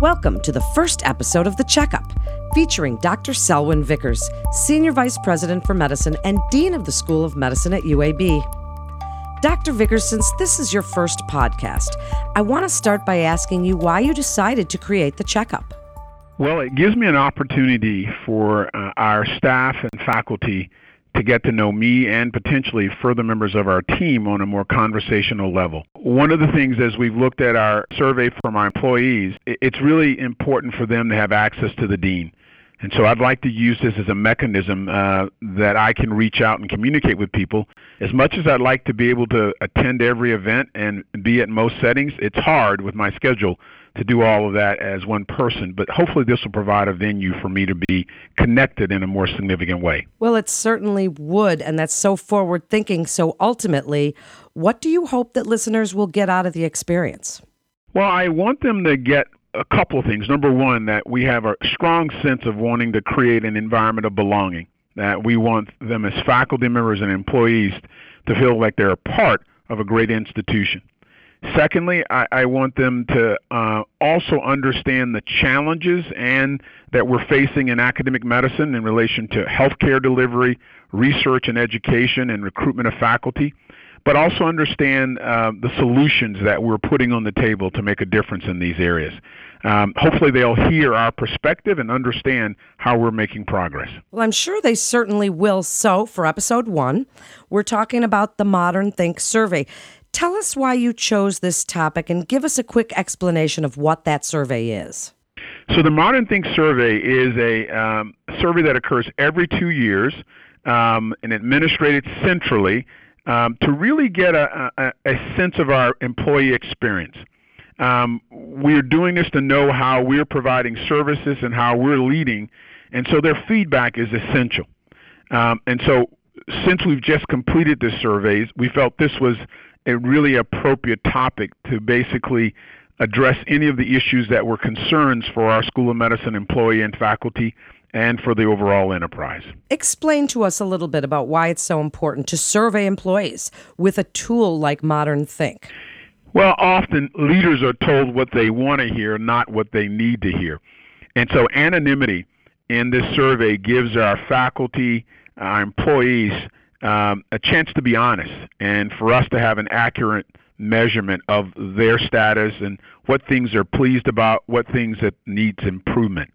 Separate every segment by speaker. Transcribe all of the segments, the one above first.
Speaker 1: Welcome to the first episode of The Checkup, featuring Dr. Selwyn Vickers, Senior Vice President for Medicine and Dean of the School of Medicine at UAB. Dr. Vickers, since this is your first podcast, I want to start by asking you why you decided to create The Checkup.
Speaker 2: Well, it gives me an opportunity for uh, our staff and faculty to get to know me and potentially further members of our team on a more conversational level. One of the things as we've looked at our survey from our employees, it's really important for them to have access to the dean. And so I'd like to use this as a mechanism uh, that I can reach out and communicate with people. As much as I'd like to be able to attend every event and be at most settings, it's hard with my schedule to do all of that as one person, but hopefully this will provide a venue for me to be connected in a more significant way.
Speaker 1: Well, it certainly would, and that's so forward thinking. So ultimately, what do you hope that listeners will get out of the experience?
Speaker 2: Well, I want them to get a couple of things. Number one, that we have a strong sense of wanting to create an environment of belonging, that we want them as faculty members and employees to feel like they're a part of a great institution. Secondly, I, I want them to uh, also understand the challenges and that we're facing in academic medicine in relation to healthcare delivery, research and education, and recruitment of faculty, but also understand uh, the solutions that we're putting on the table to make a difference in these areas. Um, hopefully, they'll hear our perspective and understand how we're making progress.
Speaker 1: Well, I'm sure they certainly will. So, for episode one, we're talking about the ModernThink survey. Tell us why you chose this topic and give us a quick explanation of what that survey is.
Speaker 2: So, the ModernThink survey is a um, survey that occurs every two years um, and administrated centrally um, to really get a, a, a, sense of our employee experience. Um, we're doing this to know how we're providing services and how we're leading, and so their feedback is essential. Um, and so, since we've just completed this surveys, we felt this was a really appropriate topic to basically address any of the issues that were concerns for our School of Medicine employee and faculty and for the overall enterprise.
Speaker 1: Explain to us a little bit about why it's so important to survey employees with a tool like ModernThink.
Speaker 2: Well, often leaders are told what they want to hear, not what they need to hear. And so anonymity in this survey gives our faculty, our employees, um, a chance to be honest and for us to have an accurate measurement of their status and what things they're pleased about, what things that needs improvement.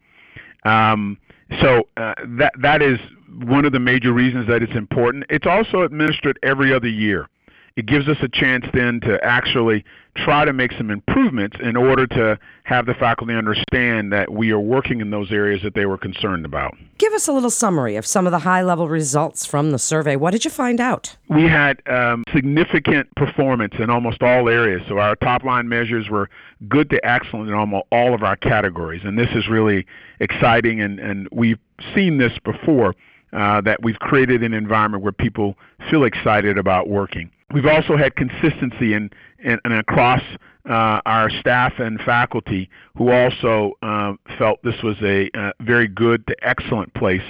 Speaker 2: Um, so uh, that that is one of the major reasons that it's important. It's also administered every other year it gives us a chance then to actually try to make some improvements in order to have the faculty understand that we are working in those areas that they were concerned about.
Speaker 1: Give us a little summary of some of the high level results from the survey. What did you find out?
Speaker 2: We had um, significant performance in almost all areas. So our top line measures were good to excellent in almost all of our categories. And this is really exciting, and, and we've seen this before. Uh, that we've created an environment where people feel excited about working. We've also had consistency in, in, in across uh, our staff and faculty who also uh, felt this was a uh, very good to excellent place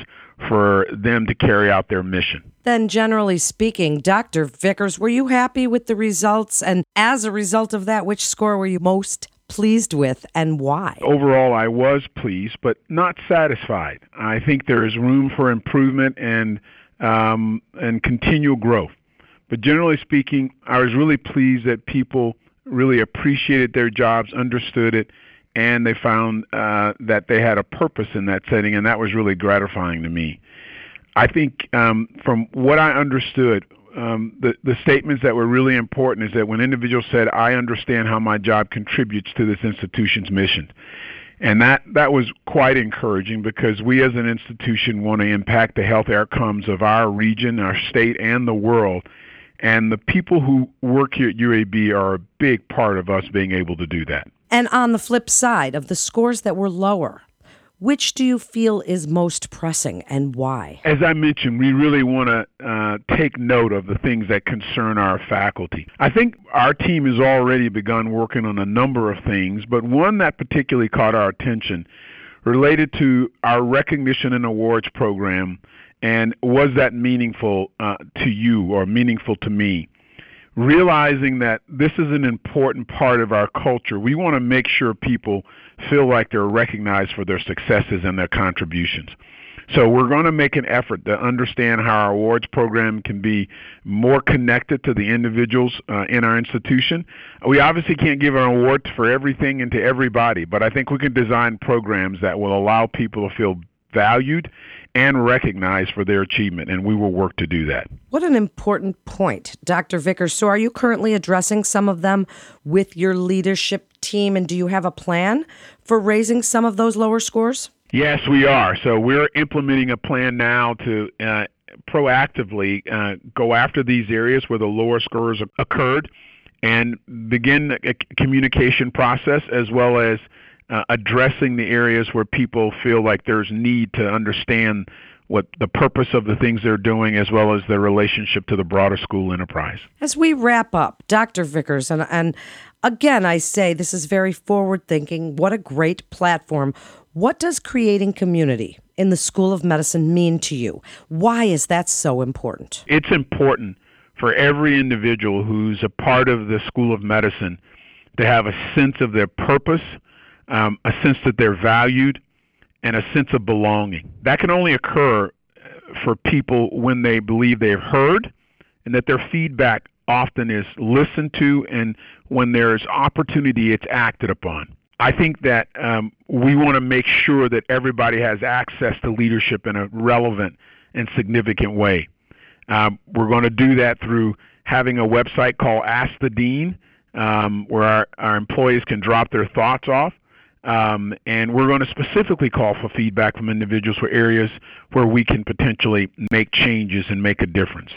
Speaker 2: for them to carry out their mission.
Speaker 1: Then, generally speaking, Dr. Vickers, were you happy with the results? And as a result of that, which score were you most pleased with and why?
Speaker 2: Overall, I was pleased, but not satisfied. I think there is room for improvement and um, and continual growth. But generally speaking, I was really pleased that people really appreciated their jobs, understood it, and they found uh, that they had a purpose in that setting, and that was really gratifying to me. I think um, from what I understood, um, the, the statements that were really important is that when individuals said, I understand how my job contributes to this institution's mission. And that, that was quite encouraging because we as an institution want to impact the health outcomes of our region, our state, and the world. And the people who work here at UAB are a big part of us being able to do that.
Speaker 1: And on the flip side of the scores that were lower, which do you feel is most pressing and why?
Speaker 2: As I mentioned, we really want to uh, take note of the things that concern our faculty. I think our team has already begun working on a number of things, but one that particularly caught our attention related to our recognition and awards program and was that meaningful uh, to you or meaningful to me? realizing that this is an important part of our culture. We want to make sure people feel like they're recognized for their successes and their contributions. So we're going to make an effort to understand how our awards program can be more connected to the individuals uh, in our institution. We obviously can't give an award for everything and to everybody, but I think we can design programs that will allow people to feel valued and recognized for their achievement, and we will work to do that.
Speaker 1: What an important point, Dr. Vickers. So, are you currently addressing some of them with your leadership team, and do you have a plan for raising some of those lower scores?
Speaker 2: Yes, we are. So, we're implementing a plan now to uh, proactively uh, go after these areas where the lower scores occurred and begin a communication process as well as uh, addressing the areas where people feel like there's need to understand what the purpose of the things they're doing as well as their relationship to the broader school enterprise.
Speaker 1: As we wrap up, Dr. Vickers, and, and again, I say this is very forward thinking. What a great platform. What does creating community in the School of Medicine mean to you? Why is that so important?
Speaker 2: It's important for every individual who's a part of the School of Medicine to have a sense of their purpose um, a sense that they're valued, and a sense of belonging. That can only occur for people when they believe they've heard and that their feedback often is listened to and when there's opportunity it's acted upon. I think that um, we want to make sure that everybody has access to leadership in a relevant and significant way. Um, we're going to do that through having a website called Ask the Dean, um, where our, our employees can drop their thoughts off. Um, and we're going to specifically call for feedback from individuals for areas where we can potentially make changes and make a difference.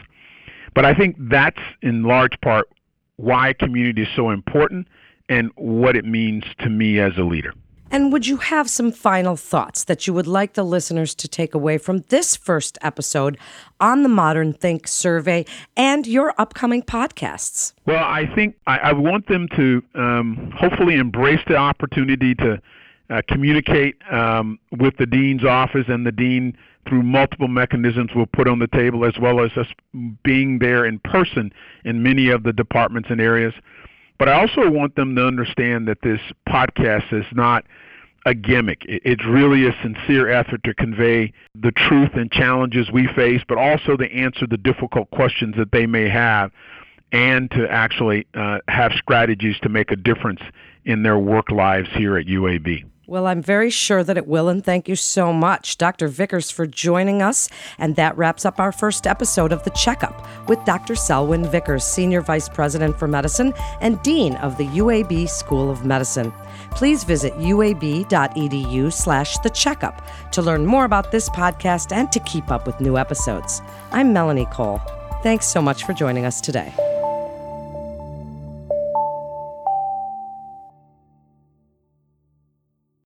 Speaker 2: But I think that's in large part why community is so important and what it means to me as a leader.
Speaker 1: And would you have some final thoughts that you would like the listeners to take away from this first episode on the ModernThink survey and your upcoming podcasts?
Speaker 2: Well, I think I, I want them to um, hopefully embrace the opportunity to uh, communicate um, with the dean's office and the dean through multiple mechanisms we'll put on the table, as well as us being there in person in many of the departments and areas. But I also want them to understand that this podcast is not a gimmick. It's really a sincere effort to convey the truth and challenges we face, but also to answer the difficult questions that they may have and to actually uh, have strategies to make a difference in their work lives here at UAB.
Speaker 1: Well, I'm very sure that it will, and thank you so much, Dr. Vickers, for joining us. And that wraps up our first episode of The Checkup with Dr. Selwyn Vickers, Senior Vice President for Medicine and Dean of the UAB School of Medicine. Please visit uab.edu slash the checkup to learn more about this podcast and to keep up with new episodes. I'm Melanie Cole. Thanks so much for joining us today.